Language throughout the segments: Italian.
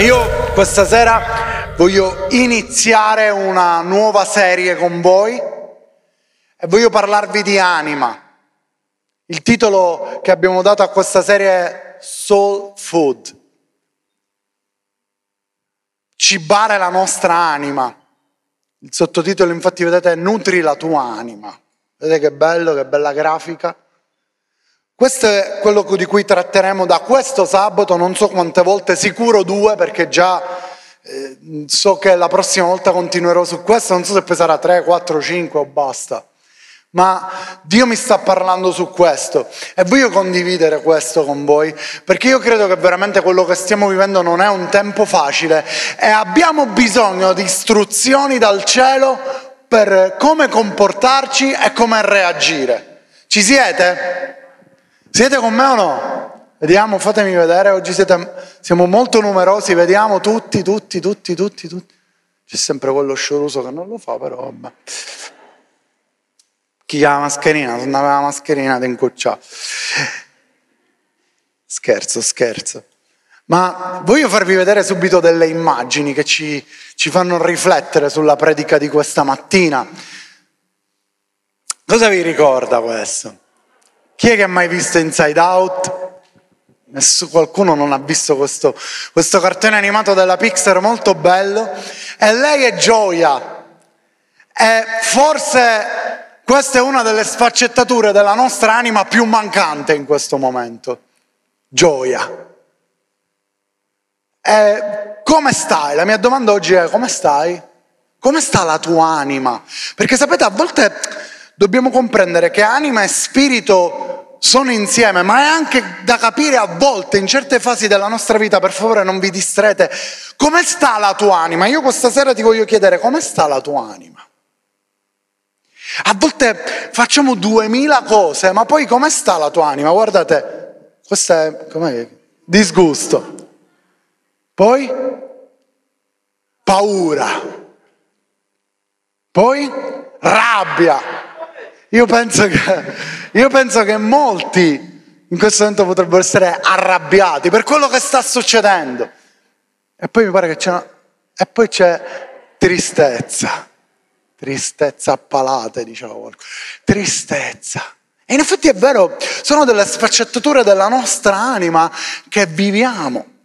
Io questa sera voglio iniziare una nuova serie con voi e voglio parlarvi di anima. Il titolo che abbiamo dato a questa serie è Soul Food. Cibare la nostra anima. Il sottotitolo infatti vedete è Nutri la tua anima. Vedete che bello, che bella grafica. Questo è quello di cui tratteremo da questo sabato, non so quante volte, sicuro due perché già eh, so che la prossima volta continuerò su questo, non so se poi sarà 3, 4, 5 o basta. Ma Dio mi sta parlando su questo e voglio condividere questo con voi perché io credo che veramente quello che stiamo vivendo non è un tempo facile e abbiamo bisogno di istruzioni dal cielo per come comportarci e come reagire. Ci siete? Siete con me o no? Vediamo, fatemi vedere, oggi siete, siamo molto numerosi, vediamo tutti, tutti, tutti, tutti, tutti. C'è sempre quello scioroso che non lo fa, però vabbè. Chi ha la mascherina? Se non aveva la mascherina ti incoccia. Scherzo, scherzo. Ma voglio farvi vedere subito delle immagini che ci, ci fanno riflettere sulla predica di questa mattina. Cosa vi ricorda questo? Chi è che ha mai visto Inside Out? Nessuno, qualcuno non ha visto questo, questo cartone animato della Pixar molto bello. E lei è Gioia. E forse questa è una delle sfaccettature della nostra anima più mancante in questo momento. Gioia. E come stai? La mia domanda oggi è come stai? Come sta la tua anima? Perché sapete, a volte dobbiamo comprendere che anima e spirito sono insieme, ma è anche da capire a volte in certe fasi della nostra vita, per favore non vi distrete, come sta la tua anima? Io questa sera ti voglio chiedere come sta la tua anima? A volte facciamo duemila cose, ma poi come sta la tua anima? Guardate, questo è com'è? disgusto. Poi paura. Poi rabbia. Io penso, che, io penso che molti in questo momento potrebbero essere arrabbiati per quello che sta succedendo. E poi mi pare che c'è, e poi c'è tristezza, tristezza a palate, qualcosa, tristezza. E in effetti è vero, sono delle sfaccettature della nostra anima che viviamo.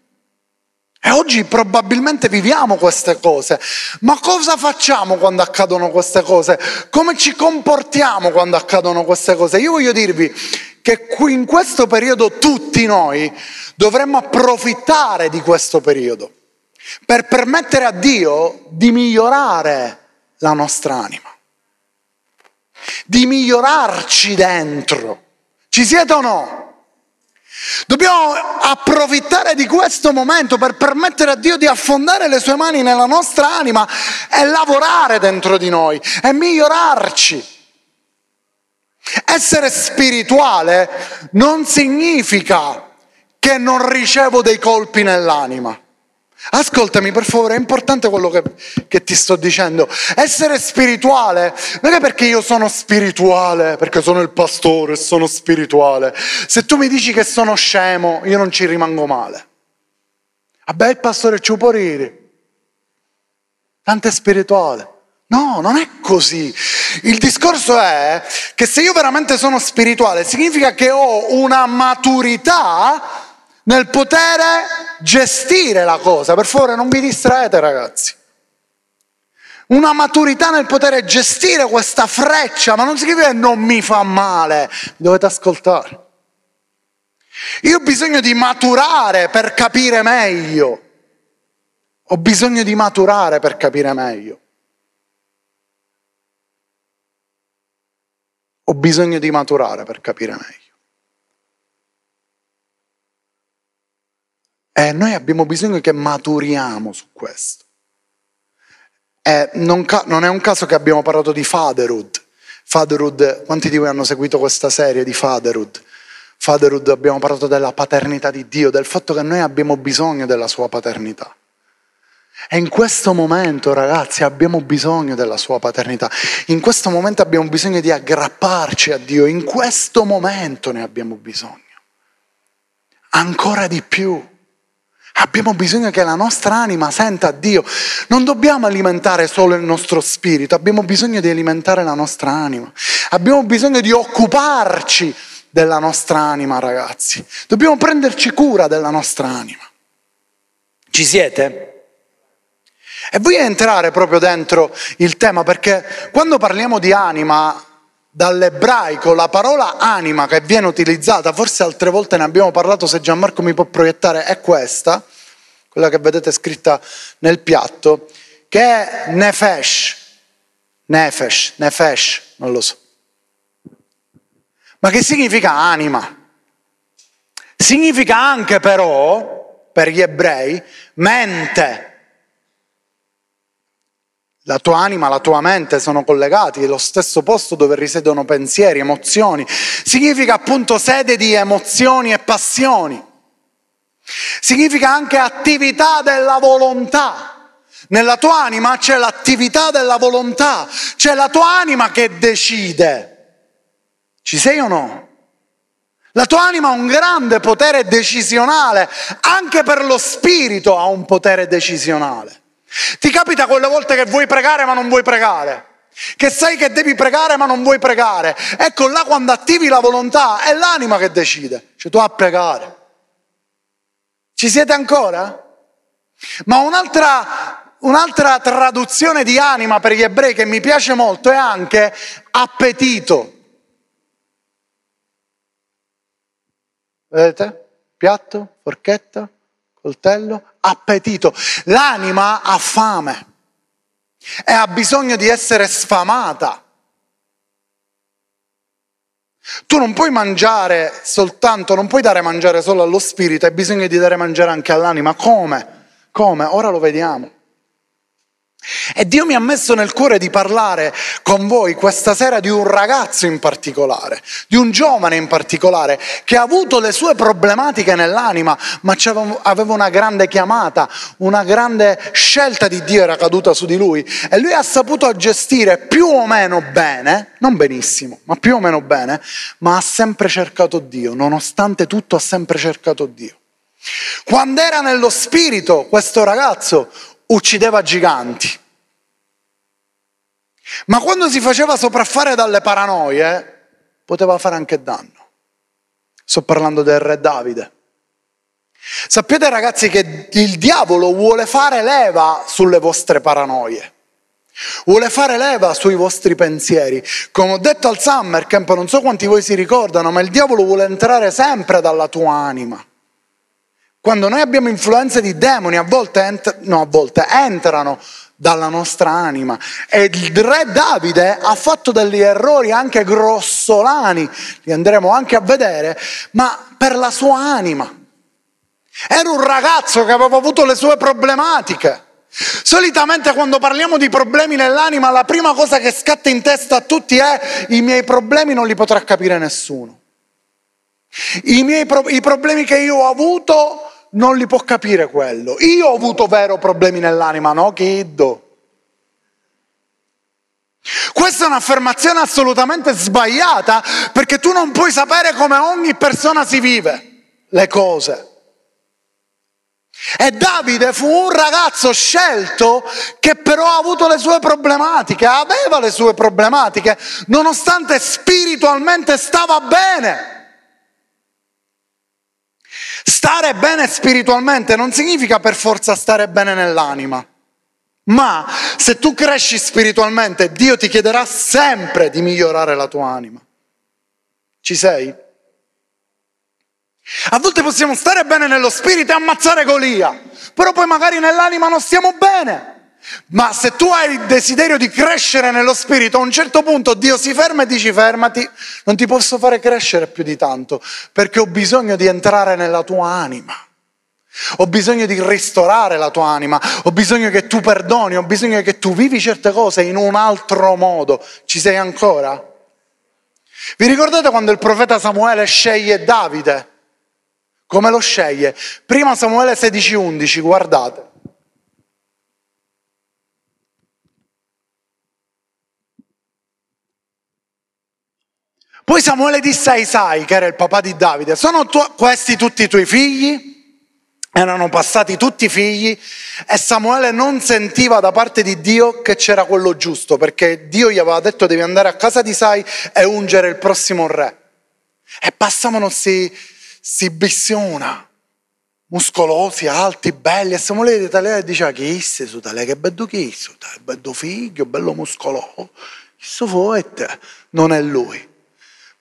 E oggi probabilmente viviamo queste cose, ma cosa facciamo quando accadono queste cose? Come ci comportiamo quando accadono queste cose? Io voglio dirvi che in questo periodo tutti noi dovremmo approfittare di questo periodo per permettere a Dio di migliorare la nostra anima, di migliorarci dentro. Ci siete o no? Dobbiamo approfittare di questo momento per permettere a Dio di affondare le sue mani nella nostra anima e lavorare dentro di noi e migliorarci. Essere spirituale non significa che non ricevo dei colpi nell'anima. Ascoltami per favore, è importante quello che, che, ti sto dicendo. Essere spirituale non è perché io sono spirituale, perché sono il pastore sono spirituale. Se tu mi dici che sono scemo, io non ci rimango male. Vabbè, il pastore ci può ridere. Tanto è spirituale. No, non è così. Il discorso è che se io veramente sono spirituale, significa che ho una maturità nel potere gestire la cosa. Per favore non vi distraete ragazzi. Una maturità nel poter gestire questa freccia, ma non significa che non mi fa male, dovete ascoltare. Io ho bisogno di maturare per capire meglio. Ho bisogno di maturare per capire meglio. Ho bisogno di maturare per capire meglio. E noi abbiamo bisogno che maturiamo su questo. E non, ca- non è un caso che abbiamo parlato di Fatherhood. Fatherhood, quanti di voi hanno seguito questa serie di Fatherhood? Fatherhood abbiamo parlato della paternità di Dio, del fatto che noi abbiamo bisogno della sua paternità. E in questo momento, ragazzi, abbiamo bisogno della sua paternità. In questo momento abbiamo bisogno di aggrapparci a Dio. In questo momento ne abbiamo bisogno. Ancora di più. Abbiamo bisogno che la nostra anima senta Dio. Non dobbiamo alimentare solo il nostro spirito, abbiamo bisogno di alimentare la nostra anima. Abbiamo bisogno di occuparci della nostra anima, ragazzi. Dobbiamo prenderci cura della nostra anima. Ci siete? E voglio entrare proprio dentro il tema perché quando parliamo di anima, dall'ebraico la parola anima che viene utilizzata, forse altre volte ne abbiamo parlato, se Gianmarco mi può proiettare, è questa, quella che vedete scritta nel piatto, che è nefesh, nefesh, nefesh, non lo so. Ma che significa anima? Significa anche però, per gli ebrei, mente. La tua anima, la tua mente sono collegati, è lo stesso posto dove risiedono pensieri, emozioni. Significa appunto sede di emozioni e passioni. Significa anche attività della volontà. Nella tua anima c'è l'attività della volontà, c'è la tua anima che decide. Ci sei o no? La tua anima ha un grande potere decisionale, anche per lo spirito ha un potere decisionale. Ti capita quelle volte che vuoi pregare ma non vuoi pregare? Che sai che devi pregare ma non vuoi pregare? Ecco là quando attivi la volontà è l'anima che decide, cioè tu a pregare. Ci siete ancora? Ma un'altra, un'altra traduzione di anima per gli ebrei che mi piace molto è anche appetito. Vedete? Piatto, forchetta, coltello, appetito. L'anima ha fame e ha bisogno di essere sfamata. Tu non puoi mangiare soltanto, non puoi dare mangiare solo allo spirito, hai bisogno di dare mangiare anche all'anima. Come? Come? Ora lo vediamo. E Dio mi ha messo nel cuore di parlare con voi questa sera di un ragazzo in particolare, di un giovane in particolare, che ha avuto le sue problematiche nell'anima, ma aveva una grande chiamata, una grande scelta di Dio era caduta su di lui e lui ha saputo gestire più o meno bene, non benissimo, ma più o meno bene, ma ha sempre cercato Dio, nonostante tutto ha sempre cercato Dio. Quando era nello spirito questo ragazzo uccideva giganti. Ma quando si faceva sopraffare dalle paranoie, poteva fare anche danno. Sto parlando del re Davide. Sapete ragazzi che il diavolo vuole fare leva sulle vostre paranoie. Vuole fare leva sui vostri pensieri. Come ho detto al Summer Camp, non so quanti voi si ricordano, ma il diavolo vuole entrare sempre dalla tua anima. Quando noi abbiamo influenze di demoni, a volte, ent- no, a volte entrano dalla nostra anima. E il re Davide ha fatto degli errori anche grossolani, li andremo anche a vedere, ma per la sua anima. Era un ragazzo che aveva avuto le sue problematiche. Solitamente quando parliamo di problemi nell'anima, la prima cosa che scatta in testa a tutti è i miei problemi non li potrà capire nessuno. I, miei pro- i problemi che io ho avuto non li può capire quello. Io ho avuto vero problemi nell'anima, no, kiddo? Questa è un'affermazione assolutamente sbagliata perché tu non puoi sapere come ogni persona si vive le cose. E Davide fu un ragazzo scelto che però ha avuto le sue problematiche, aveva le sue problematiche, nonostante spiritualmente stava bene. Stare bene spiritualmente non significa per forza stare bene nell'anima, ma se tu cresci spiritualmente, Dio ti chiederà sempre di migliorare la tua anima. Ci sei? A volte possiamo stare bene nello spirito e ammazzare Golia, però poi magari nell'anima non stiamo bene. Ma se tu hai il desiderio di crescere nello spirito, a un certo punto Dio si ferma e dici fermati, non ti posso fare crescere più di tanto, perché ho bisogno di entrare nella tua anima. Ho bisogno di ristorare la tua anima, ho bisogno che tu perdoni, ho bisogno che tu vivi certe cose in un altro modo. Ci sei ancora? Vi ricordate quando il profeta Samuele sceglie Davide? Come lo sceglie? Prima Samuele 16:11, guardate. Poi Samuele disse a Isai, che era il papà di Davide, sono tu- questi tutti i tuoi figli? erano passati tutti i figli e Samuele non sentiva da parte di Dio che c'era quello giusto, perché Dio gli aveva detto devi andare a casa di Sai e ungere il prossimo re. E passavano si, si bissiona, muscolosi, alti, belli, e Samuele di Italia diceva chi sei su tale, che bello chi sei, bello figlio, bello muscoloso, questo fuete, non è lui.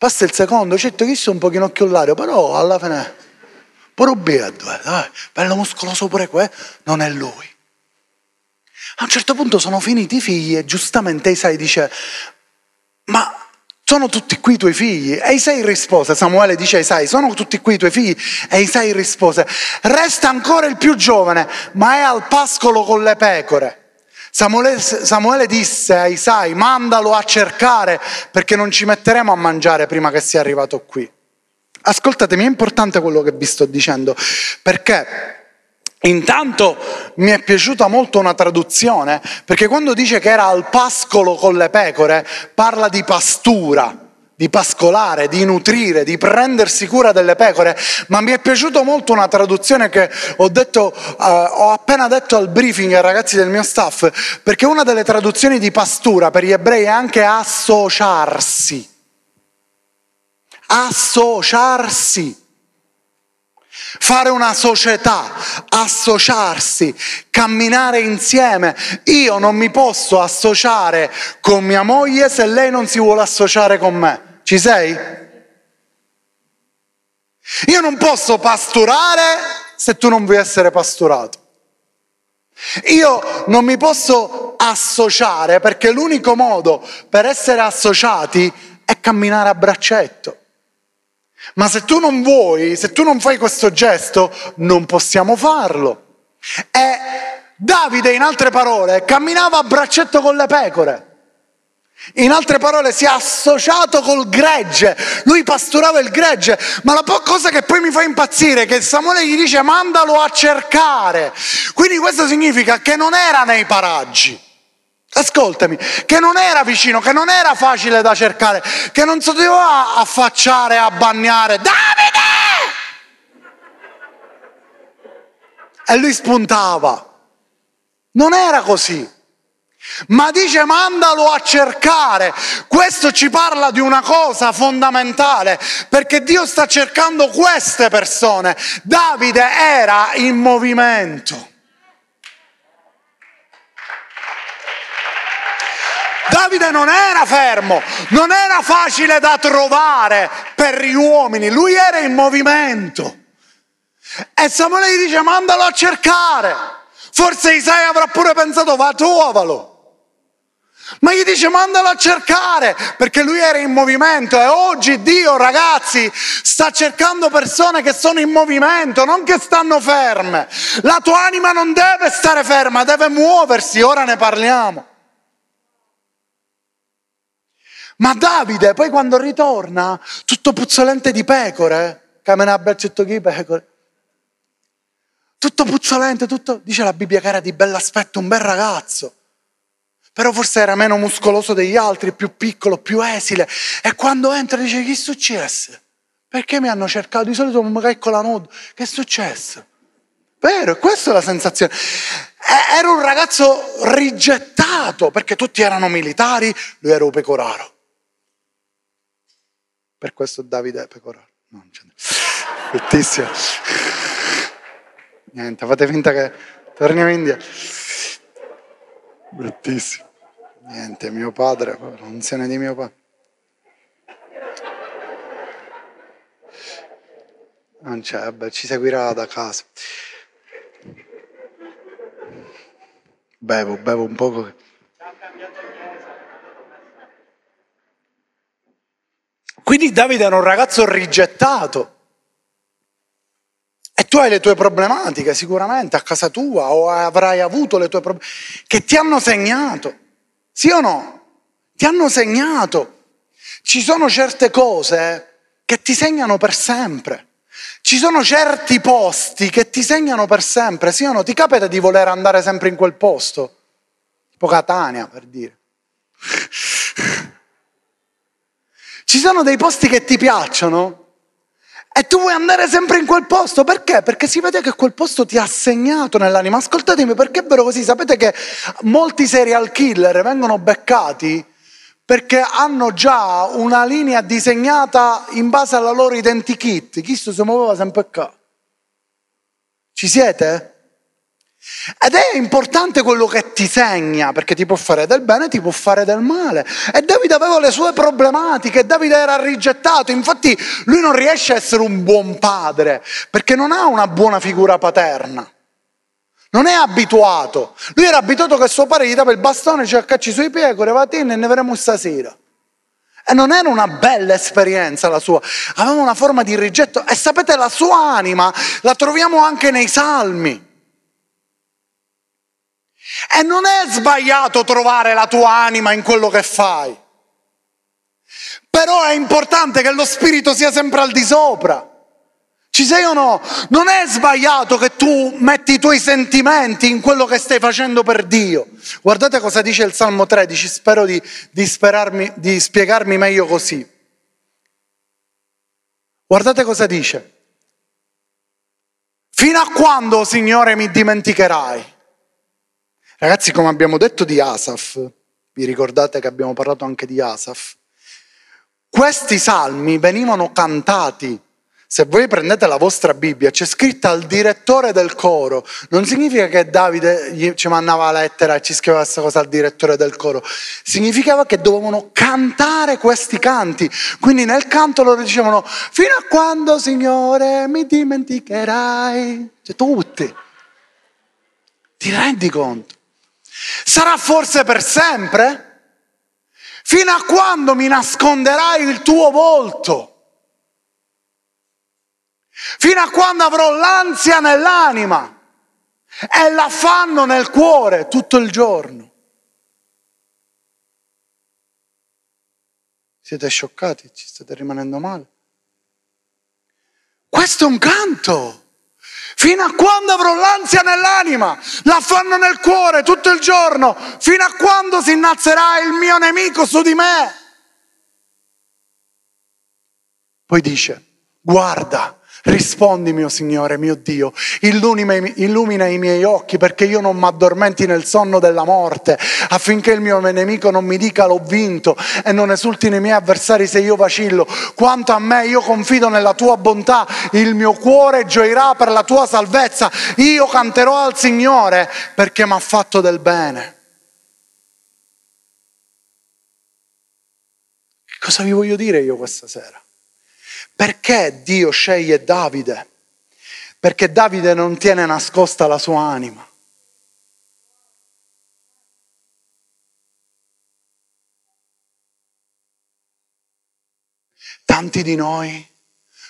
Passa il secondo, certo che sono un pochino occhiolario, però alla fine pure bello, eh, bello muscoloso pure questo, non è lui. A un certo punto sono finiti i figli e giustamente Isai dice, ma sono tutti qui i tuoi figli? E Isai rispose, Samuele dice a Isai, sono tutti qui i tuoi figli? E Isai rispose, resta ancora il più giovane, ma è al pascolo con le pecore. Samuele, Samuele, disse a Isai, mandalo a cercare perché non ci metteremo a mangiare prima che sia arrivato qui. Ascoltatemi, è importante quello che vi sto dicendo, perché Intanto mi è piaciuta molto una traduzione, perché quando dice che era al pascolo con le pecore, parla di pastura, di pascolare, di nutrire, di prendersi cura delle pecore, ma mi è piaciuta molto una traduzione che ho, detto, uh, ho appena detto al briefing ai ragazzi del mio staff, perché una delle traduzioni di pastura per gli ebrei è anche associarsi associarsi, fare una società, associarsi, camminare insieme. Io non mi posso associare con mia moglie se lei non si vuole associare con me. Ci sei? Io non posso pasturare se tu non vuoi essere pasturato. Io non mi posso associare perché l'unico modo per essere associati è camminare a braccetto. Ma se tu non vuoi, se tu non fai questo gesto, non possiamo farlo. E Davide, in altre parole, camminava a braccetto con le pecore. In altre parole, si è associato col gregge, lui pasturava il gregge, ma la cosa che poi mi fa impazzire è che Samuele gli dice mandalo a cercare. Quindi questo significa che non era nei paraggi. Ascoltami, che non era vicino, che non era facile da cercare, che non si doveva affacciare, a bagnare. Davide! E lui spuntava. Non era così. Ma dice mandalo a cercare. Questo ci parla di una cosa fondamentale, perché Dio sta cercando queste persone. Davide era in movimento. Davide non era fermo, non era facile da trovare per gli uomini, lui era in movimento. E Samuele gli dice mandalo a cercare. Forse Isaia avrà pure pensato va trovalo. Ma gli dice mandalo a cercare perché lui era in movimento e oggi Dio ragazzi sta cercando persone che sono in movimento, non che stanno ferme. La tua anima non deve stare ferma, deve muoversi, ora ne parliamo. Ma Davide poi quando ritorna, tutto puzzolente di pecore, camena braccetto chi pecore, tutto puzzolente, tutto, dice la Bibbia che era di bell'aspetto, un bel ragazzo. Però forse era meno muscoloso degli altri, più piccolo, più esile. E quando entra dice, che è successo? Perché mi hanno cercato? Di solito mi con la nodo. Che è successo? Vero, questa è la sensazione. Era un ragazzo rigettato, perché tutti erano militari, lui era un pecoraro. Per questo Davide è pecoraro. No, non c'è. Bruttissimo. Niente, fate finta che torniamo in India. Bruttissimo. Niente, mio padre, l'unzione di mio padre. Non c'è, vabbè, ci seguirà da casa. Bevo, bevo un poco. Quindi Davide era un ragazzo rigettato. E tu hai le tue problematiche sicuramente a casa tua o avrai avuto le tue problematiche che ti hanno segnato. Sì o no? Ti hanno segnato. Ci sono certe cose che ti segnano per sempre. Ci sono certi posti che ti segnano per sempre. Sì o no? Ti capita di voler andare sempre in quel posto? Tipo Catania, per dire. Ci sono dei posti che ti piacciono E tu vuoi andare sempre in quel posto, perché? Perché si vede che quel posto ti ha segnato nell'anima. Ascoltatemi, perché è vero così? Sapete che molti serial killer vengono beccati perché hanno già una linea disegnata in base alla loro identikit. Chi si muoveva sempre qua. Ci siete? Ed è importante quello che ti segna, perché ti può fare del bene, ti può fare del male. E Davide aveva le sue problematiche, Davide era rigettato, infatti lui non riesce a essere un buon padre, perché non ha una buona figura paterna. Non è abituato. Lui era abituato che suo padre gli dava il bastone, cioè cacci sui pecore, va e ne vedremo stasera. E non era una bella esperienza la sua, aveva una forma di rigetto. E sapete, la sua anima la troviamo anche nei salmi. E non è sbagliato trovare la tua anima in quello che fai. Però è importante che lo spirito sia sempre al di sopra. Ci sei o no? Non è sbagliato che tu metti i tuoi sentimenti in quello che stai facendo per Dio. Guardate cosa dice il Salmo 13, spero di, di, di spiegarmi meglio così. Guardate cosa dice. Fino a quando, Signore, mi dimenticherai? Ragazzi, come abbiamo detto di Asaf, vi ricordate che abbiamo parlato anche di Asaf? Questi salmi venivano cantati. Se voi prendete la vostra Bibbia, c'è scritta al direttore del coro. Non significa che Davide ci mandava la lettera e ci scriveva questa cosa al direttore del coro. Significava che dovevano cantare questi canti. Quindi nel canto loro dicevano, fino a quando, Signore, mi dimenticherai? Cioè, tutti. Ti rendi conto? Sarà forse per sempre? Fino a quando mi nasconderai il tuo volto? Fino a quando avrò l'ansia nell'anima e l'affanno nel cuore tutto il giorno? Siete scioccati? Ci state rimanendo male? Questo è un canto. Fino a quando avrò l'ansia nell'anima, l'affanno nel cuore tutto il giorno, fino a quando si innalzerà il mio nemico su di me. Poi dice, guarda, Rispondi, mio Signore, mio Dio, illumina, illumina i miei occhi perché io non mi addormenti nel sonno della morte, affinché il mio nemico non mi dica l'ho vinto e non esultino i miei avversari se io vacillo. Quanto a me, io confido nella tua bontà, il mio cuore gioirà per la tua salvezza. Io canterò al Signore perché mi ha fatto del bene. Cosa vi voglio dire io questa sera? Perché Dio sceglie Davide? Perché Davide non tiene nascosta la sua anima. Tanti di noi,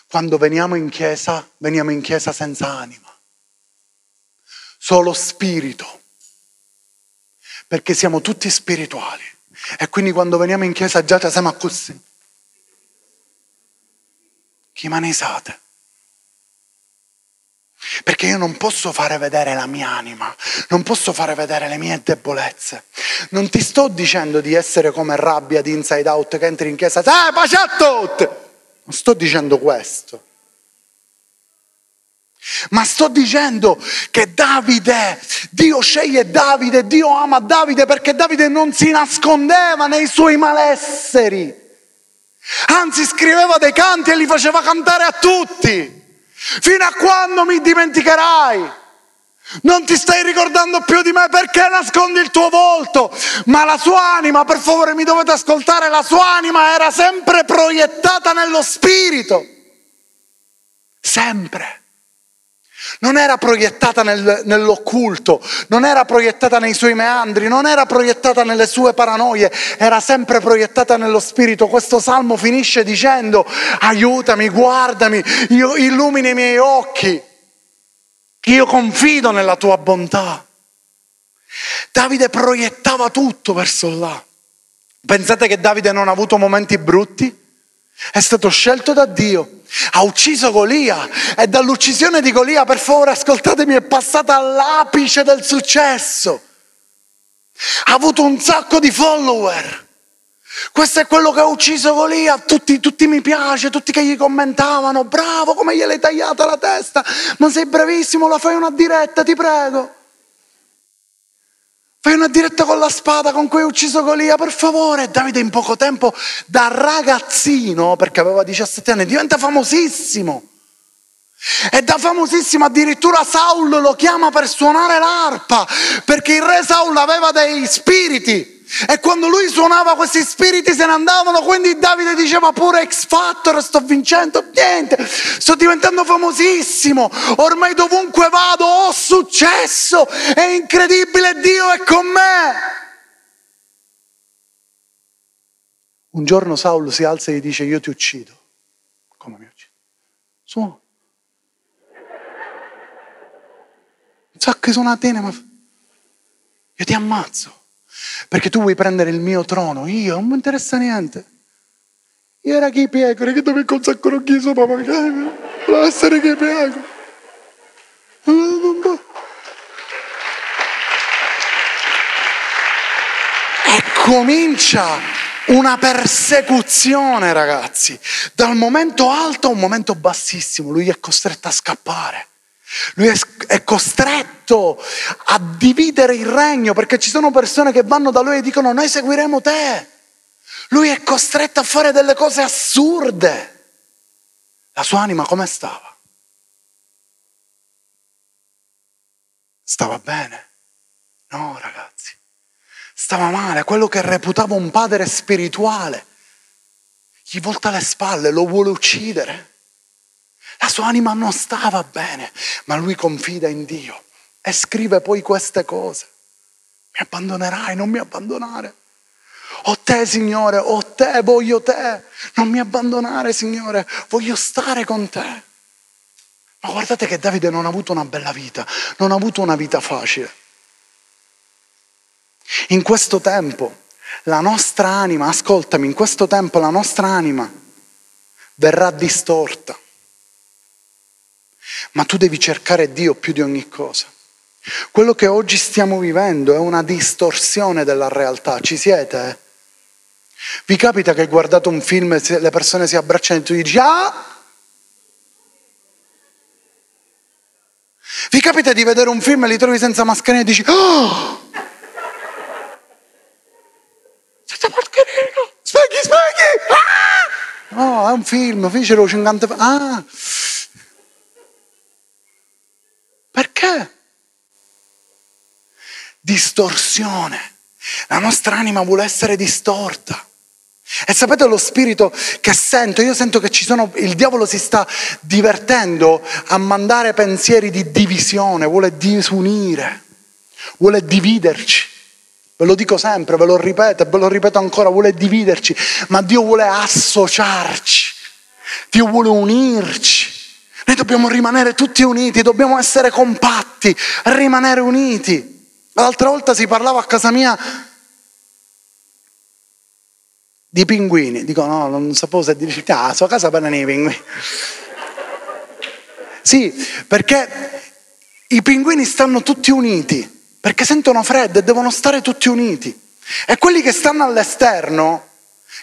quando veniamo in chiesa, veniamo in chiesa senza anima, solo spirito, perché siamo tutti spirituali. E quindi quando veniamo in chiesa già siamo così chi manesate. Perché io non posso fare vedere la mia anima, non posso fare vedere le mie debolezze. Non ti sto dicendo di essere come rabbia di inside out che entri in chiesa e eh, pace a tutti! Non sto dicendo questo. Ma sto dicendo che Davide, Dio sceglie Davide, Dio ama Davide perché Davide non si nascondeva nei suoi malesseri. Anzi scriveva dei canti e li faceva cantare a tutti. Fino a quando mi dimenticherai? Non ti stai ricordando più di me perché nascondi il tuo volto? Ma la sua anima, per favore mi dovete ascoltare, la sua anima era sempre proiettata nello spirito. Sempre non era proiettata nel, nell'occulto, non era proiettata nei suoi meandri, non era proiettata nelle sue paranoie, era sempre proiettata nello spirito. Questo salmo finisce dicendo aiutami, guardami, io illumini i miei occhi, io confido nella tua bontà. Davide proiettava tutto verso là. Pensate che Davide non ha avuto momenti brutti? È stato scelto da Dio, ha ucciso Golia e dall'uccisione di Golia, per favore ascoltatemi, è passata all'apice del successo. Ha avuto un sacco di follower. Questo è quello che ha ucciso Golia, tutti, tutti mi piace, tutti che gli commentavano, bravo come gliel'hai tagliata la testa, ma sei bravissimo, la fai una diretta, ti prego. Fai una diretta con la spada con cui hai ucciso Golia, per favore. Davide in poco tempo, da ragazzino, perché aveva 17 anni, diventa famosissimo. E da famosissimo addirittura Saul lo chiama per suonare l'arpa, perché il re Saul aveva dei spiriti. E quando lui suonava questi spiriti se ne andavano, quindi Davide diceva pure X Factor, sto vincendo, niente, sto diventando famosissimo, ormai dovunque vado ho successo, è incredibile, Dio è con me. Un giorno Saul si alza e gli dice io ti uccido. Come mi uccido? Suona. Sacchi sono a te, ma io ti ammazzo. Perché tu vuoi prendere il mio trono, io non mi interessa niente. Io era chi pecore, che dove sacco non chiso, papà, voleva essere chi pecore. E comincia una persecuzione, ragazzi, dal momento alto a un momento bassissimo. Lui è costretto a scappare. Lui è costretto a dividere il regno perché ci sono persone che vanno da lui e dicono noi seguiremo te. Lui è costretto a fare delle cose assurde. La sua anima come stava? Stava bene? No, ragazzi. Stava male. Quello che reputava un padre spirituale gli volta le spalle, lo vuole uccidere. La sua anima non stava bene, ma lui confida in Dio e scrive poi queste cose. Mi abbandonerai, non mi abbandonare. O te, Signore, o te, voglio te. Non mi abbandonare, Signore, voglio stare con te. Ma guardate che Davide non ha avuto una bella vita, non ha avuto una vita facile. In questo tempo la nostra anima, ascoltami, in questo tempo la nostra anima verrà distorta ma tu devi cercare Dio più di ogni cosa. Quello che oggi stiamo vivendo è una distorsione della realtà, ci siete? Vi capita che guardate un film e le persone si abbracciano e tu dici ah! Vi capita di vedere un film e li trovi senza mascherina e dici oh! Senza mascherina! Speghi, speghi! Ah! No, è un film, fecero 50... Ah! Perché? Distorsione. La nostra anima vuole essere distorta. E sapete lo spirito che sento? Io sento che sono, il diavolo si sta divertendo a mandare pensieri di divisione, vuole disunire, vuole dividerci. Ve lo dico sempre, ve lo ripeto, ve lo ripeto ancora, vuole dividerci, ma Dio vuole associarci, Dio vuole unirci. Noi dobbiamo rimanere tutti uniti, dobbiamo essere compatti, rimanere uniti. L'altra volta si parlava a casa mia di pinguini. Dico no, non sapevo se dici, ah, a sua casa parlano i pinguini. Sì, perché i pinguini stanno tutti uniti, perché sentono freddo e devono stare tutti uniti. E quelli che stanno all'esterno,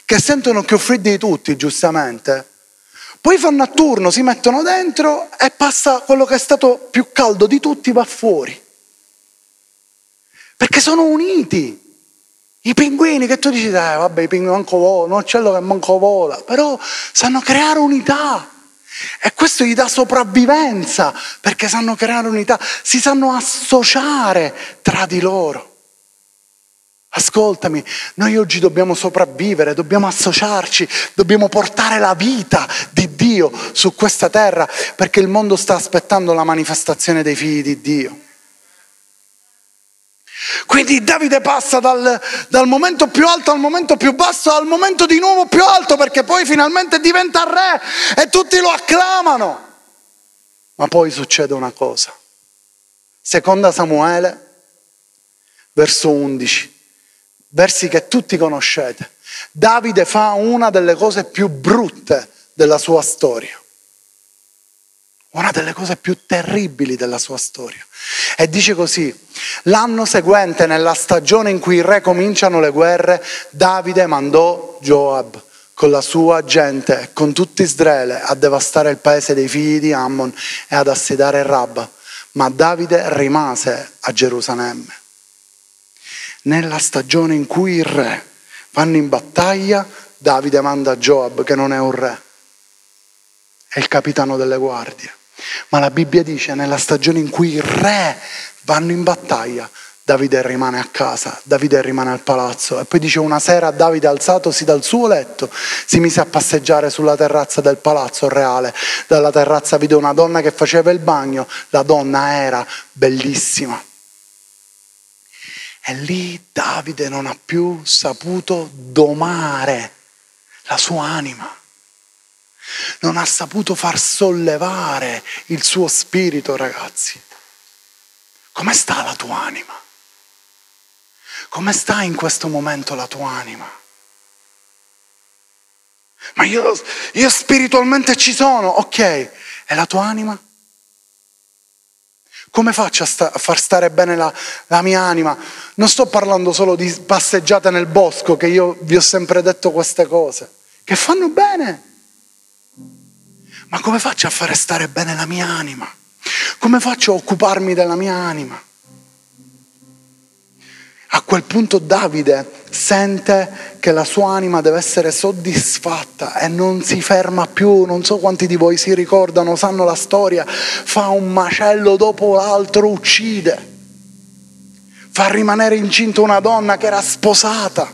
che sentono più freddi di tutti, giustamente, poi fanno a turno, si mettono dentro e passa quello che è stato più caldo di tutti, va fuori. Perché sono uniti. I pinguini che tu dici, eh, vabbè, i pinguini manco volano, un uccello che manco vola, però sanno creare unità. E questo gli dà sopravvivenza, perché sanno creare unità, si sanno associare tra di loro. Ascoltami, noi oggi dobbiamo sopravvivere, dobbiamo associarci, dobbiamo portare la vita di Dio su questa terra perché il mondo sta aspettando la manifestazione dei figli di Dio. Quindi Davide passa dal, dal, momento più alto al momento più basso al momento di nuovo più alto perché poi finalmente diventa re e tutti lo acclamano. Ma poi succede una cosa. Seconda Samuele, verso 11 versi che tutti conoscete. Davide fa una delle cose più brutte della sua storia, una delle cose più terribili della sua storia. E dice così, l'anno seguente, nella stagione in cui i re cominciano le guerre, Davide mandò Joab con la sua gente, con tutto Israele, a devastare il paese dei figli di Ammon e ad assedare Rabba. Ma Davide rimase a Gerusalemme. Nella stagione in cui i re vanno in battaglia, Davide manda Joab, che non è un re, è il capitano delle guardie. Ma la Bibbia dice nella stagione in cui i re vanno in battaglia, Davide rimane a casa, Davide rimane al palazzo. E poi dice una sera Davide alzatosi dal suo letto, si mise a passeggiare sulla terrazza del palazzo reale. Dalla terrazza vide una donna che faceva il bagno, la donna era bellissima. E lì Davide non ha più saputo domare la sua anima non ha saputo far sollevare il suo spirito, ragazzi. Come sta la tua anima? Come sta in questo momento la tua anima? Ma io, io spiritualmente ci sono, ok, e la tua anima? Come faccio a, sta, a far stare bene la, la, mia anima? Non sto parlando solo di passeggiate nel bosco, che io vi ho sempre detto queste cose, che fanno bene ma come faccio a fare stare bene la mia anima? Come faccio a occuparmi della mia anima? A quel punto Davide sente che la sua anima deve essere soddisfatta e non si ferma più, non so quanti di voi si ricordano, sanno la storia, fa un macello dopo l'altro, uccide, fa rimanere incinta una donna che era sposata,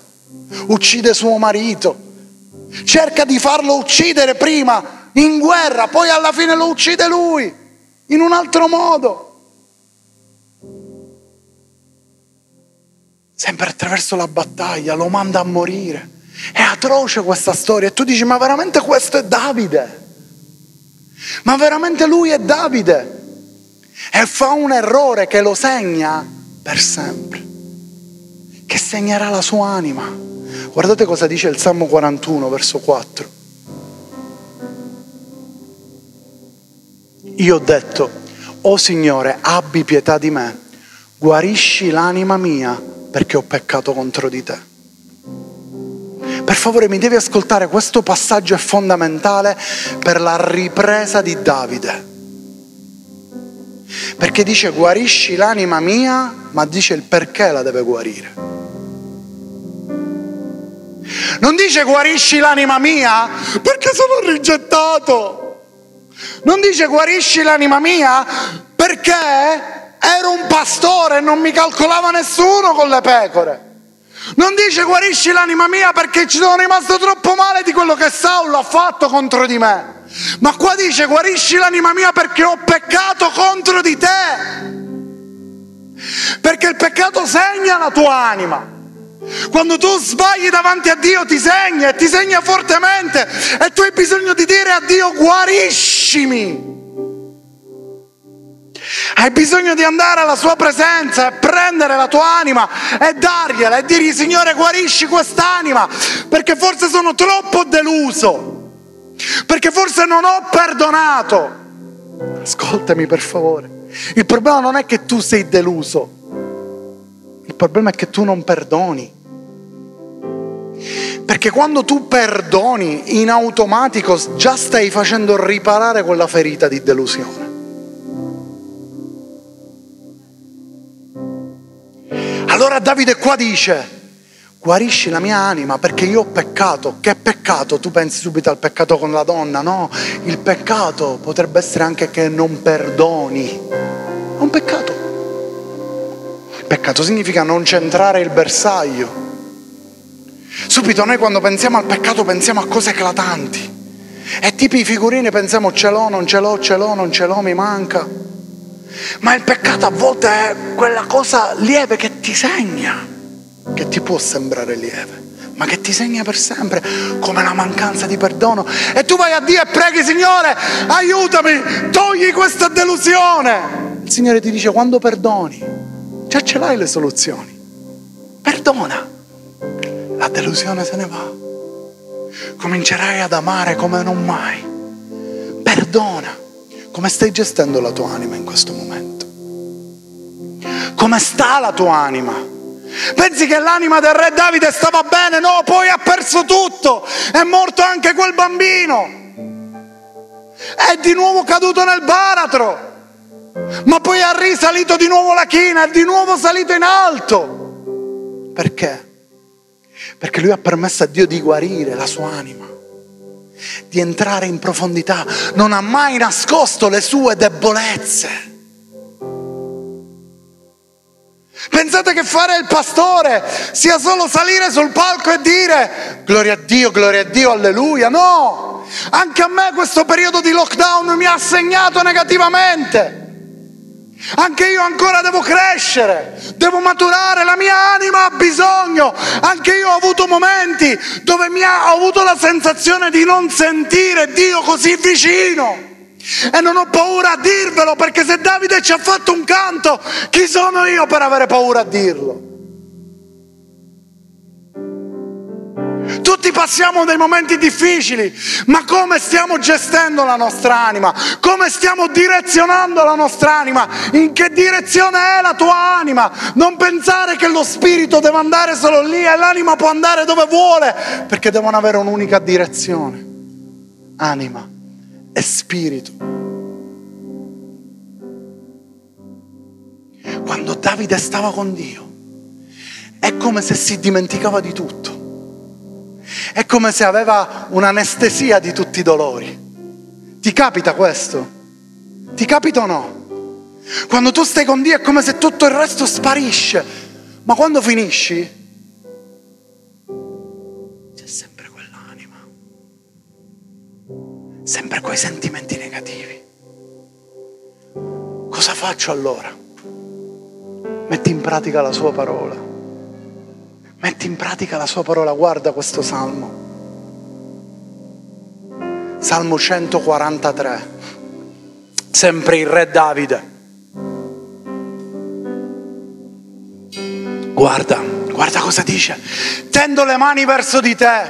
uccide suo marito, cerca di farlo uccidere prima in guerra, poi alla fine lo uccide lui, in un altro modo. Sempre attraverso la battaglia, lo manda a morire. È atroce questa storia. E tu dici, ma veramente questo è Davide? Ma veramente lui è Davide? E fa un errore che lo segna per sempre, che segnerà la sua anima. Guardate cosa dice il Salmo 41, verso 4. Io ho detto, o oh Signore, abbi pietà di me, guarisci l'anima mia perché ho peccato contro di te. Per favore mi devi ascoltare, questo passaggio è fondamentale per la ripresa di Davide. Perché dice guarisci l'anima mia, ma dice il perché la deve guarire. Non dice guarisci l'anima mia perché sono rigettato. Non dice guarisci l'anima mia perché ero un pastore e non mi calcolava nessuno con le pecore. Non dice guarisci l'anima mia perché ci sono rimasto troppo male di quello che Saulo ha fatto contro di me. Ma qua dice guarisci l'anima mia perché ho peccato contro di te. Perché il peccato segna la tua anima. Quando tu sbagli davanti a Dio ti segna e ti segna fortemente e tu hai bisogno di dire a Dio guariscimi. Hai bisogno di andare alla sua presenza e prendere la tua anima e dargliela e dirgli Signore guarisci quest'anima perché forse sono troppo deluso, perché forse non ho perdonato. Ascoltami per favore, il problema non è che tu sei deluso, il problema è che tu non perdoni. Perché quando tu perdoni in automatico già stai facendo riparare quella ferita di delusione. Allora Davide qua dice, guarisci la mia anima perché io ho peccato. Che peccato? Tu pensi subito al peccato con la donna? No, il peccato potrebbe essere anche che non perdoni. È un peccato. Peccato significa non centrare il bersaglio Subito noi quando pensiamo al peccato pensiamo a cose eclatanti. E tipi i figurini pensiamo ce l'ho, non ce l'ho, ce l'ho, non ce l'ho, mi manca. Ma il peccato a volte è quella cosa lieve che ti segna, che ti può sembrare lieve, ma che ti segna per sempre, come la mancanza di perdono. E tu vai a Dio e preghi, Signore, aiutami, togli questa delusione. Il Signore ti dice, quando perdoni, già ce l'hai le soluzioni. Perdona la delusione se ne va. Comincerai ad amare come non mai. Perdona. Come stai gestendo la tua anima in questo momento? Come sta la tua anima? Pensi che l'anima del re Davide stava bene? No, poi ha perso tutto. È morto anche quel bambino. È di nuovo caduto nel baratro. Ma poi ha risalito di nuovo la china, è di nuovo salito in alto. Perché? Perché lui ha permesso a Dio di guarire la sua anima, di entrare in profondità. Non ha mai nascosto le sue debolezze. Pensate che fare il pastore sia solo salire sul palco e dire gloria a Dio, gloria a Dio, alleluia. No, anche a me questo periodo di lockdown mi ha segnato negativamente. Anche io ancora devo crescere, devo maturare, la mia anima ha bisogno. Anche io ho avuto momenti dove mi ha, ho avuto la sensazione di non sentire Dio così vicino. E non ho paura a dirvelo perché se Davide ci ha fatto un canto, chi sono io per avere paura a dirlo? Tutti passiamo dei momenti difficili, ma come stiamo gestendo la nostra anima? Come stiamo direzionando la nostra anima? In che direzione è la tua anima? Non pensare che lo spirito deve andare solo lì e l'anima può andare dove vuole, perché devono avere un'unica direzione. Anima e spirito. Quando Davide stava con Dio, è come se si dimenticava di tutto. È come se aveva un'anestesia di tutti i dolori. Ti capita questo? Ti capita o no? Quando tu stai con Dio è come se tutto il resto sparisce, ma quando finisci c'è sempre quell'anima, sempre quei sentimenti negativi. Cosa faccio allora? Metti in pratica la sua parola. Metti in pratica la sua parola, guarda questo salmo. Salmo 143, sempre il re Davide. Guarda, guarda cosa dice. Tendo le mani verso di te,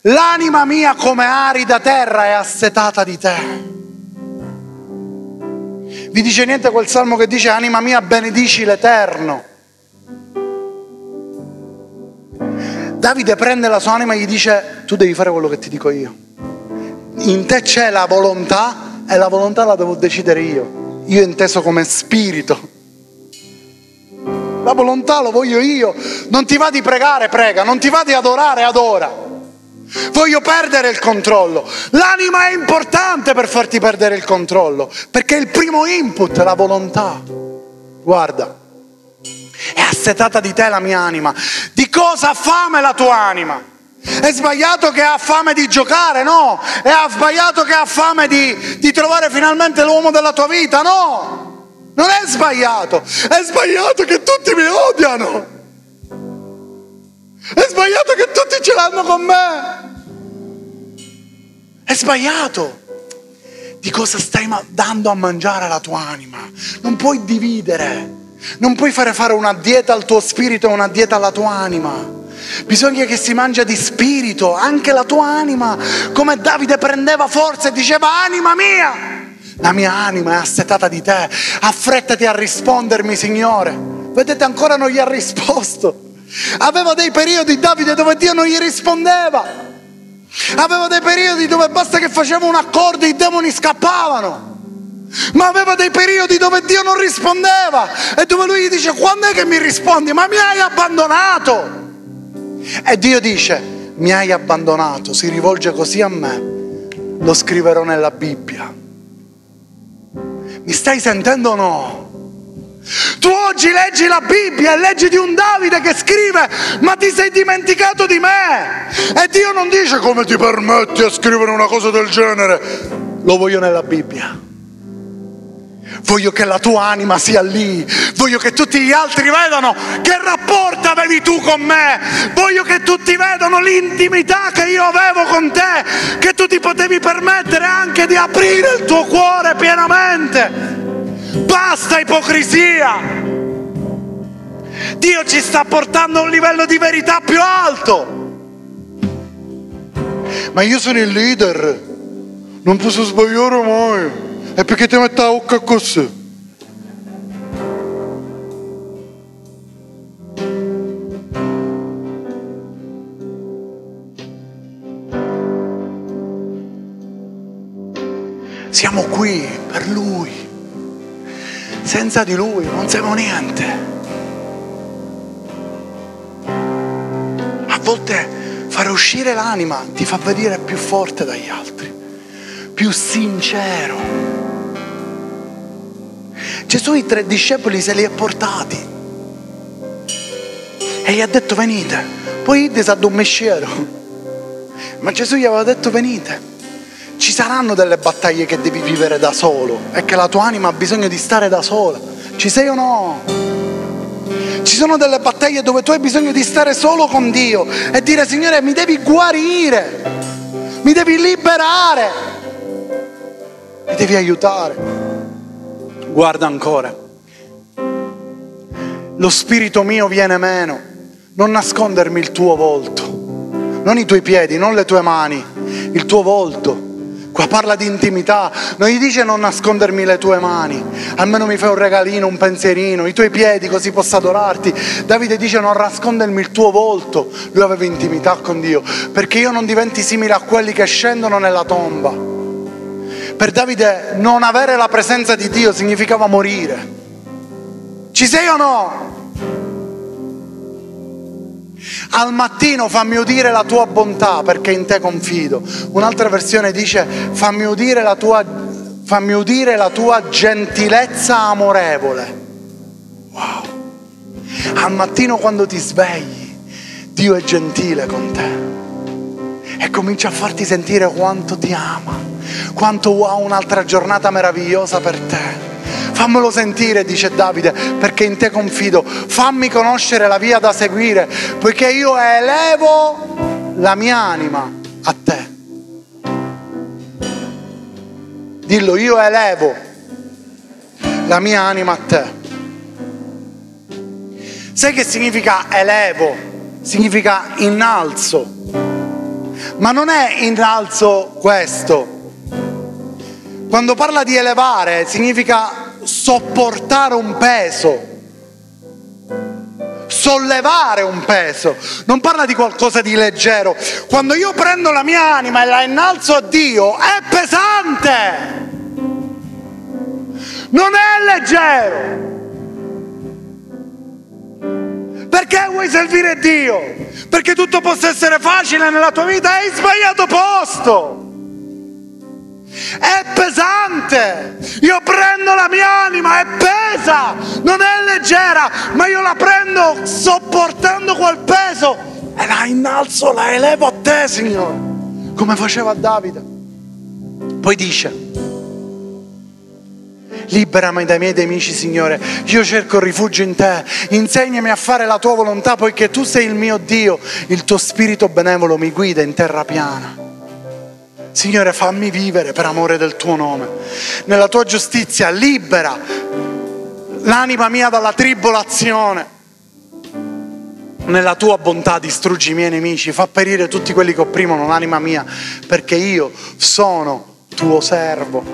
l'anima mia come arida terra è assetata di te. Vi dice niente quel salmo che dice anima mia benedici l'Eterno. Davide prende la sua anima e gli dice tu devi fare quello che ti dico io. In te c'è la volontà e la volontà la devo decidere io. Io inteso come spirito. La volontà lo voglio io. Non ti va di pregare, prega. Non ti va di adorare, adora. Voglio perdere il controllo. L'anima è importante per farti perdere il controllo, perché il primo input è la volontà. Guarda, è assetata di te la mia anima. Di cosa ha fame la tua anima? È sbagliato che ha fame di giocare? No. È sbagliato che ha fame di, di trovare finalmente l'uomo della tua vita? No. Non è sbagliato. È sbagliato che tutti mi odiano. È sbagliato che tutti ce l'hanno con me. È sbagliato. Di cosa stai dando a mangiare alla tua anima? Non puoi dividere. Non puoi fare fare una dieta al tuo spirito e una dieta alla tua anima. Bisogna che si mangia di spirito, anche la tua anima, come Davide prendeva forza e diceva anima mia, la mia anima è assetata di te, affrettati a rispondermi Signore. Vedete ancora non gli ha risposto. Aveva dei periodi Davide dove Dio non gli rispondeva. Aveva dei periodi dove basta che faceva un accordo e i demoni scappavano ma aveva dei periodi dove Dio non rispondeva e dove lui gli dice quando è che mi rispondi? Ma mi hai abbandonato. E Dio dice mi hai abbandonato, si rivolge così a me, lo scriverò nella Bibbia. Mi stai sentendo o no? Tu oggi leggi la Bibbia e leggi di un Davide che scrive, ma ti sei dimenticato di me. E Dio non dice come ti permetti a scrivere una cosa del genere. Lo voglio nella Bibbia. Voglio che la tua anima sia lì. Voglio che tutti gli altri vedano che rapporto avevi tu con me. Voglio che tutti vedano l'intimità che io avevo con te. Che tu ti potevi permettere anche di aprire il tuo cuore pienamente. Basta ipocrisia. Dio ci sta portando a un livello di verità più alto. Ma io sono il leader. Non posso sbagliare mai. É porque tem uma taoca coçando. Siamo qui per Lui. Senza di Lui non siamo niente. A volte far uscire l'anima ti fa vedere più forte dagli altri, più sincero. Gesù i tre discepoli se li ha portati e gli ha detto venite, poi Idde sa un mesciero, ma Gesù gli aveva detto venite. Ci saranno delle battaglie che devi vivere da solo e che la tua anima ha bisogno di stare da sola. Ci sei o no? Ci sono delle battaglie dove tu hai bisogno di stare solo con Dio e dire Signore mi devi guarire, mi devi liberare, mi devi aiutare. Guarda ancora, lo spirito mio viene meno, non nascondermi il tuo volto, non i tuoi piedi, non le tue mani, il tuo volto. Qua parla di intimità, non gli dice non nascondermi le tue mani, almeno mi fai un regalino, un pensierino, i tuoi piedi così posso adorarti. Davide dice non nascondermi il tuo volto, lui aveva intimità con Dio, perché io non diventi simile a quelli che scendono nella tomba. Per Davide non avere la presenza di Dio significava morire. Ci sei o no? Al mattino fammi udire la tua bontà perché in te confido. Un'altra versione dice fammi udire la tua, fammi udire la tua gentilezza amorevole. Wow. Al mattino quando ti svegli, Dio è gentile con te e comincia a farti sentire quanto ti ama, quanto ha un'altra giornata meravigliosa per te. Fammelo sentire, dice Davide, perché in te confido. Fammi conoscere la via da seguire, poiché io elevo la mia anima a te. Dillo, io elevo la mia anima a te. Sai che significa elevo? Significa innalzo. Ma non è innalzo questo. Quando parla di elevare significa sopportare un peso, sollevare un peso, non parla di qualcosa di leggero. Quando io prendo la mia anima e la innalzo a Dio, è pesante, non è leggero. Perché vuoi servire Dio? Perché tutto possa essere facile nella tua vita? Hai sbagliato posto. È pesante. Io prendo la mia anima, è pesa. Non è leggera, ma io la prendo sopportando quel peso e la innalzo, la elevo a te, Signore, come faceva Davide. Poi dice, liberami dai miei nemici, Signore. Io cerco rifugio in te. Insegnami a fare la tua volontà, poiché tu sei il mio Dio. Il tuo spirito benevolo mi guida in terra piana. Signore, fammi vivere per amore del tuo nome. Nella tua giustizia libera l'anima mia dalla tribolazione. Nella tua bontà distruggi i miei nemici, fa perire tutti quelli che opprimono l'anima mia, perché io sono tuo servo.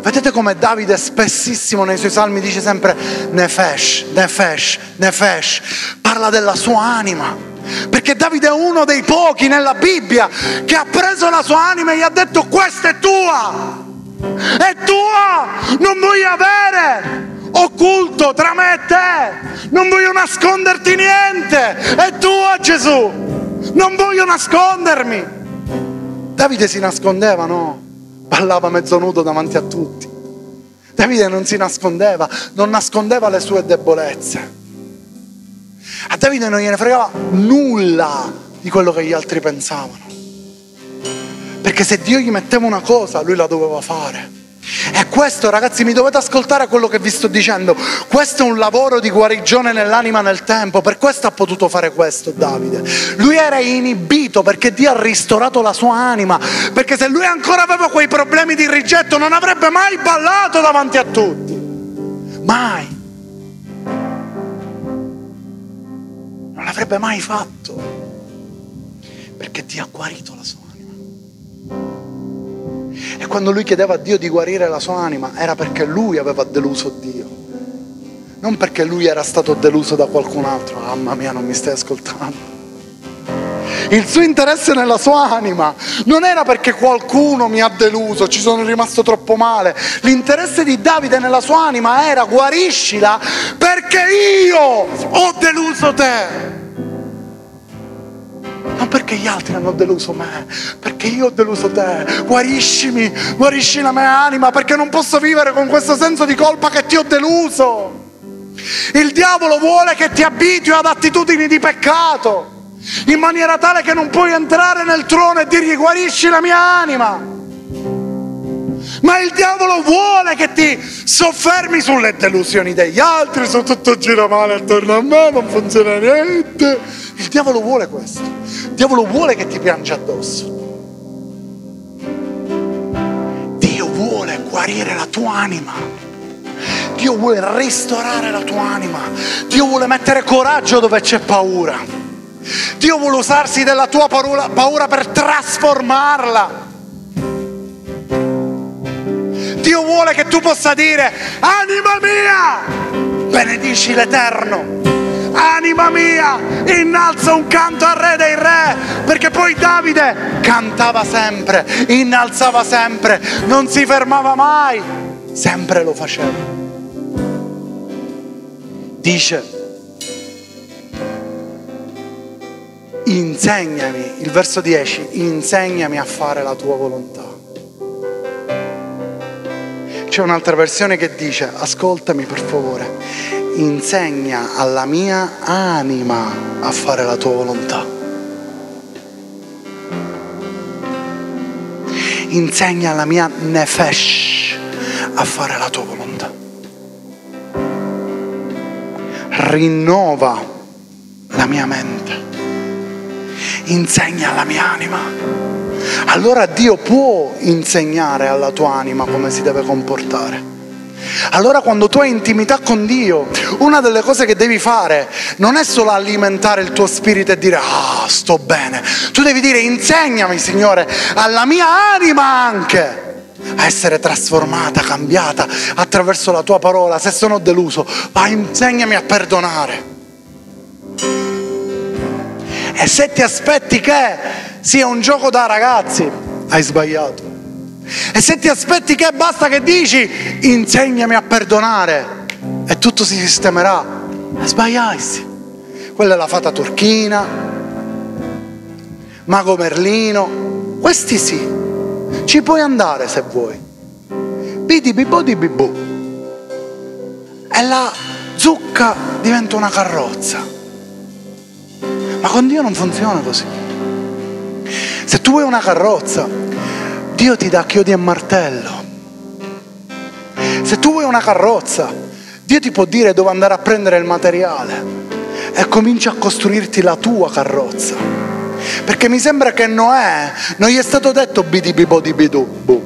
Vedete come Davide spessissimo nei suoi salmi dice sempre Nefesh, Nefesh, Nefesh, parla della sua anima. Perché Davide è uno dei pochi nella Bibbia che ha preso la sua anima e gli ha detto questa è tua, è tua, non voglio avere occulto tra me e te, non voglio nasconderti niente, è tua Gesù, non voglio nascondermi. Davide si nascondeva, no? Ballava mezzo nudo davanti a tutti. Davide non si nascondeva, non nascondeva le sue debolezze. A Davide non gliene fregava nulla di quello che gli altri pensavano. Perché se Dio gli metteva una cosa, lui la doveva fare. E questo, ragazzi, mi dovete ascoltare quello che vi sto dicendo. Questo è un lavoro di guarigione nell'anima nel tempo. Per questo ha potuto fare questo Davide. Lui era inibito perché Dio ha ristorato la sua anima. Perché se lui ancora aveva quei problemi di rigetto, non avrebbe mai ballato davanti a tutti. Mai. Non l'avrebbe mai fatto, perché Dio ha guarito la sua anima. E quando lui chiedeva a Dio di guarire la sua anima era perché lui aveva deluso Dio, non perché lui era stato deluso da qualcun altro. Mamma mia, non mi stai ascoltando. il suo interesse nella sua anima non era perché qualcuno mi ha deluso, ci sono rimasto troppo male. L'interesse di Davide nella sua anima era guariscila perché io ho deluso te. Non perché gli altri hanno deluso me, perché io ho deluso te. Guariscimi, guarisci la mia anima, perché non posso vivere con questo senso di colpa che ti ho deluso. Il diavolo vuole che ti abitui ad attitudini di peccato, in maniera tale che non puoi entrare nel trono e dirgli guarisci la mia anima. Ma il diavolo vuole che ti soffermi sulle delusioni degli altri, su tutto gira male attorno a me, non funziona niente. Il diavolo vuole questo. Il diavolo vuole che ti piangi addosso. Dio vuole guarire la tua anima. Dio vuole ristorare la tua anima. Dio vuole mettere coraggio dove c'è paura. Dio vuole usarsi della tua paura, paura per trasformarla. Dio vuole che tu possa dire, anima mia, benedici l'Eterno. Anima mia, innalza un canto al Re dei Re, perché poi Davide cantava sempre, innalzava sempre, non si fermava mai, sempre lo faceva dice, insegnami, il verso 10, insegnami a fare la tua volontà. C'è un'altra versione che dice, ascoltami per favore, insegna alla mia anima a fare la tua volontà. Insegna alla mia nefesh a fare la tua volontà rinnova la mia mente, insegna alla mia anima. Allora Dio può insegnare alla tua anima come si deve comportare. Allora quando tu hai intimità con Dio, una delle cose che devi fare non è solo alimentare il tuo spirito e dire ah sto bene, tu devi dire insegnami Signore alla mia anima anche a essere trasformata, cambiata attraverso la tua parola. Se sono deluso, vai, insegnami a perdonare. E se ti aspetti che sia un gioco da ragazzi, hai sbagliato. E se ti aspetti che basta che dici insegnami a perdonare e tutto si sistemerà, sbagliasti. Quella è la fata turchina, Mago Merlino, questi sì ci puoi andare se vuoi. Bidi bibò di bibù. E la zucca diventa una carrozza. Ma con Dio non funziona così. Se tu vuoi una carrozza, Dio ti dà chiodi e martello. Se tu vuoi una carrozza, Dio ti può dire dove andare a prendere il materiale e comincia a costruirti la tua carrozza. Perché mi sembra che Noè non gli è stato detto bidibibo di bidu.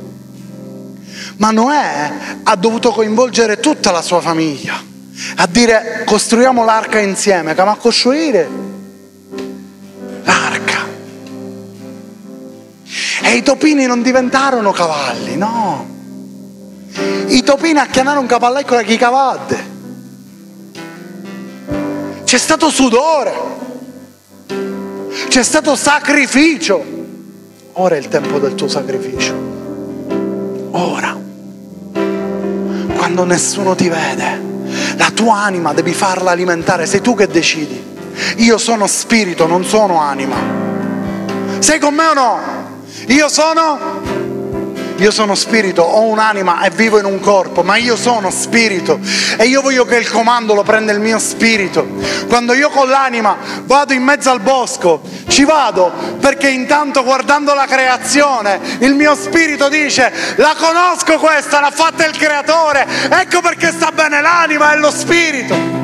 Ma Noè ha dovuto coinvolgere tutta la sua famiglia a dire costruiamo l'arca insieme, ma costruire l'arca. E i topini non diventarono cavalli, no. I topini acchianarono un cavallo con la chicavadde. C'è stato sudore c'è stato sacrificio. Ora è il tempo del tuo sacrificio. Ora. Quando nessuno ti vede, la tua anima devi farla alimentare, sei tu che decidi. Io sono spirito, non sono anima. Sei con me o no? Io sono io sono spirito, ho un'anima e vivo in un corpo, ma io sono spirito e io voglio che il comando lo prenda il mio spirito. Quando io con l'anima vado in mezzo al bosco, ci vado perché intanto guardando la creazione il mio spirito dice la conosco questa, l'ha fatta il creatore, ecco perché sta bene l'anima e lo spirito.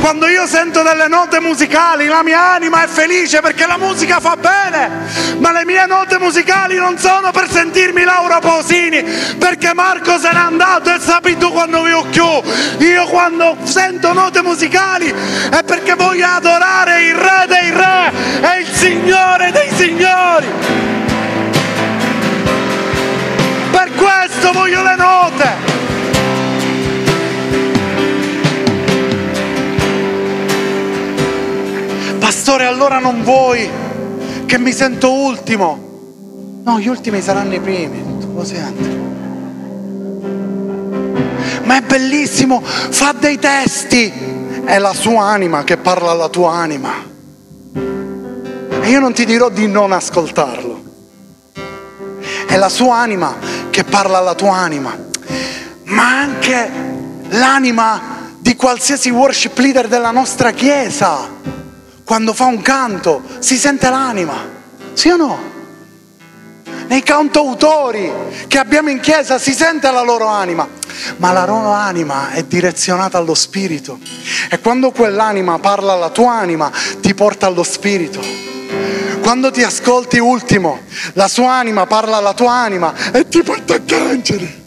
Quando io sento delle note musicali, la mia anima è felice perché la musica fa bene, ma le mie note musicali non sono per sentirmi Laura Pausini, perché Marco se n'è andato e sappi tu quando vi ho chiuso. Io quando sento note musicali è perché voglio adorare il Re dei Re e il Signore dei Signori. Per questo voglio le note. Pastore, allora non vuoi che mi sento ultimo. No, gli ultimi saranno i primi, lo senti. Ma è bellissimo, fa dei testi, è la sua anima che parla alla tua anima. E io non ti dirò di non ascoltarlo. È la sua anima che parla alla tua anima, ma anche l'anima di qualsiasi worship leader della nostra chiesa, quando fa un canto, si sente l'anima, sì o no? Nei cantautori che abbiamo in chiesa si sente la loro anima, ma la loro anima è direzionata allo spirito. E quando quell'anima parla alla tua anima, ti porta allo spirito. Quando ti ascolti ultimo, la sua anima parla alla tua anima e ti porta a piangere.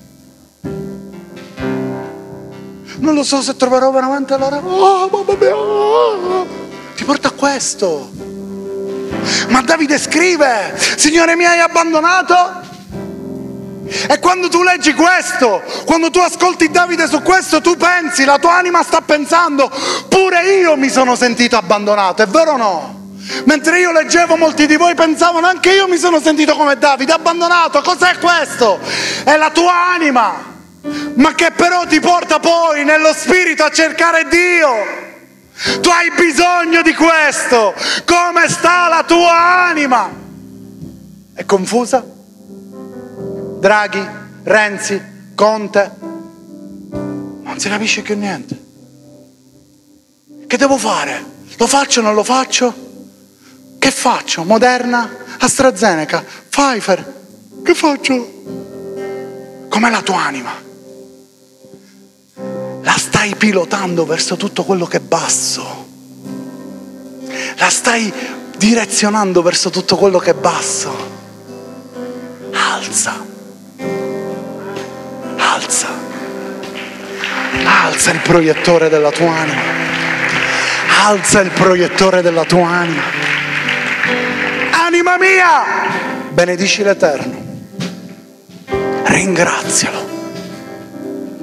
non lo so se troverò veramente la oh, mamma mia, oh. Ti porta a questo. Ma Davide scrive, Signore mi hai abbandonato? E quando tu leggi questo, quando tu ascolti Davide su questo, tu pensi, la tua anima sta pensando, pure io mi sono sentito abbandonato, è vero o no? Mentre io leggevo, molti di voi pensavano, anche io mi sono sentito come Davide, abbandonato. Cos'è questo? È la tua anima ma che però ti porta poi nello spirito a cercare Dio. Tu hai bisogno di questo. Come sta la tua anima? È confusa? Draghi, Renzi, Conte? Non si capisce più niente. Che devo fare? Lo faccio o non lo faccio? Che faccio? Moderna? AstraZeneca? Pfizer? Che faccio? Com'è la tua anima? La stai pilotando verso tutto quello che è basso. La stai direzionando verso tutto quello che è basso. Alza. Alza. Alza il proiettore della tua anima. Alza il proiettore della tua anima. Anima mia, benedici l'Eterno. Ringrazialo.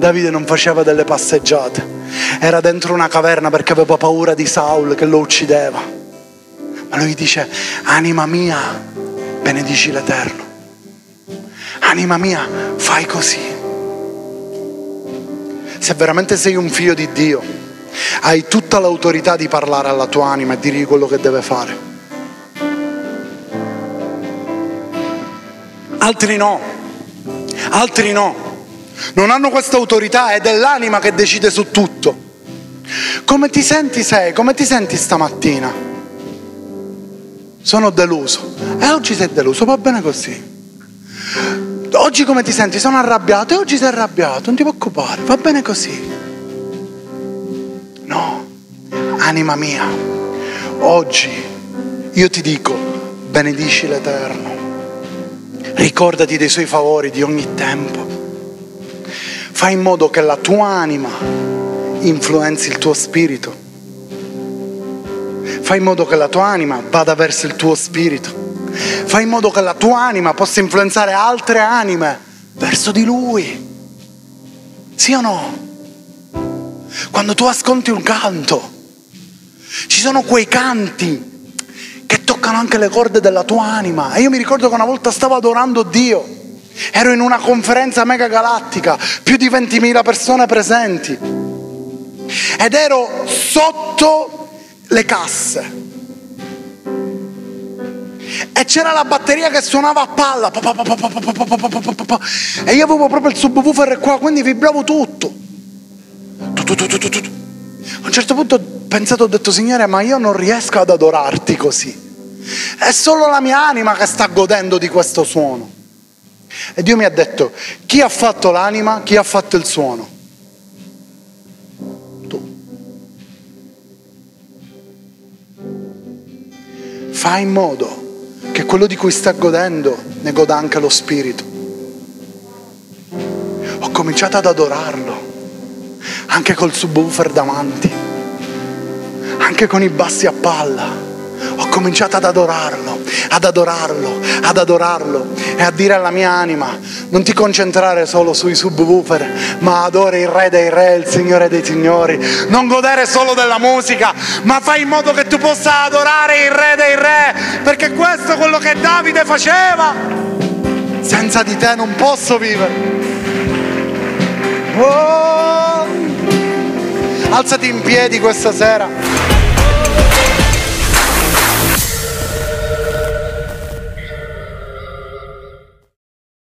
Davide non faceva delle passeggiate, era dentro una caverna perché aveva paura di Saul che lo uccideva. Ma lui dice, anima mia, benedici l'Eterno. Anima mia, fai così. Se veramente sei un figlio di Dio, hai tutta l'autorità di parlare alla tua anima e dirgli quello che deve fare. Altri no, altri no non hanno questa autorità, ed è l'anima che decide su tutto. Come ti senti sei? Come ti senti stamattina? Sono deluso. E oggi sei deluso, va bene così. Oggi come ti senti? Sono arrabbiato e oggi sei arrabbiato, non ti preoccupare, va bene così. No, anima mia, oggi io ti dico, benedici l'Eterno, ricordati dei suoi favori di ogni tempo Fai in modo che la tua anima influenzi il tuo spirito. Fai in modo che la tua anima vada verso il tuo spirito. Fai in modo che la tua anima possa influenzare altre anime verso di lui. Sì o no? Quando tu ascolti un canto, ci sono quei canti che toccano anche le corde della tua anima. E io mi ricordo che una volta stavo adorando Dio Ero in una conferenza mega galattica, più di 20.000 persone presenti. Ed ero sotto le casse. E c'era la batteria che suonava a palla. E io avevo proprio il subwoofer qua, quindi vibravo tutto. A un certo punto ho pensato, ho detto, Signore, ma io non riesco ad adorarti così. È solo la mia anima che sta godendo di questo suono. E Dio mi ha detto, chi ha fatto l'anima, chi ha fatto il suono? Tu. Fai in modo che quello di cui sta godendo ne goda anche lo spirito. Ho cominciato ad adorarlo, anche col subwoofer davanti, anche con i bassi a palla. Ho cominciato ad adorarlo, ad adorarlo, ad adorarlo e a dire alla mia anima, non ti concentrare solo sui subwoofer, ma adora il Re dei Re, il Signore dei Signori. Non godere solo della musica, ma fai in modo che tu possa adorare il Re dei Re, perché questo è quello che Davide faceva. Senza di te non posso vivere. Oh, alzati in piedi questa sera.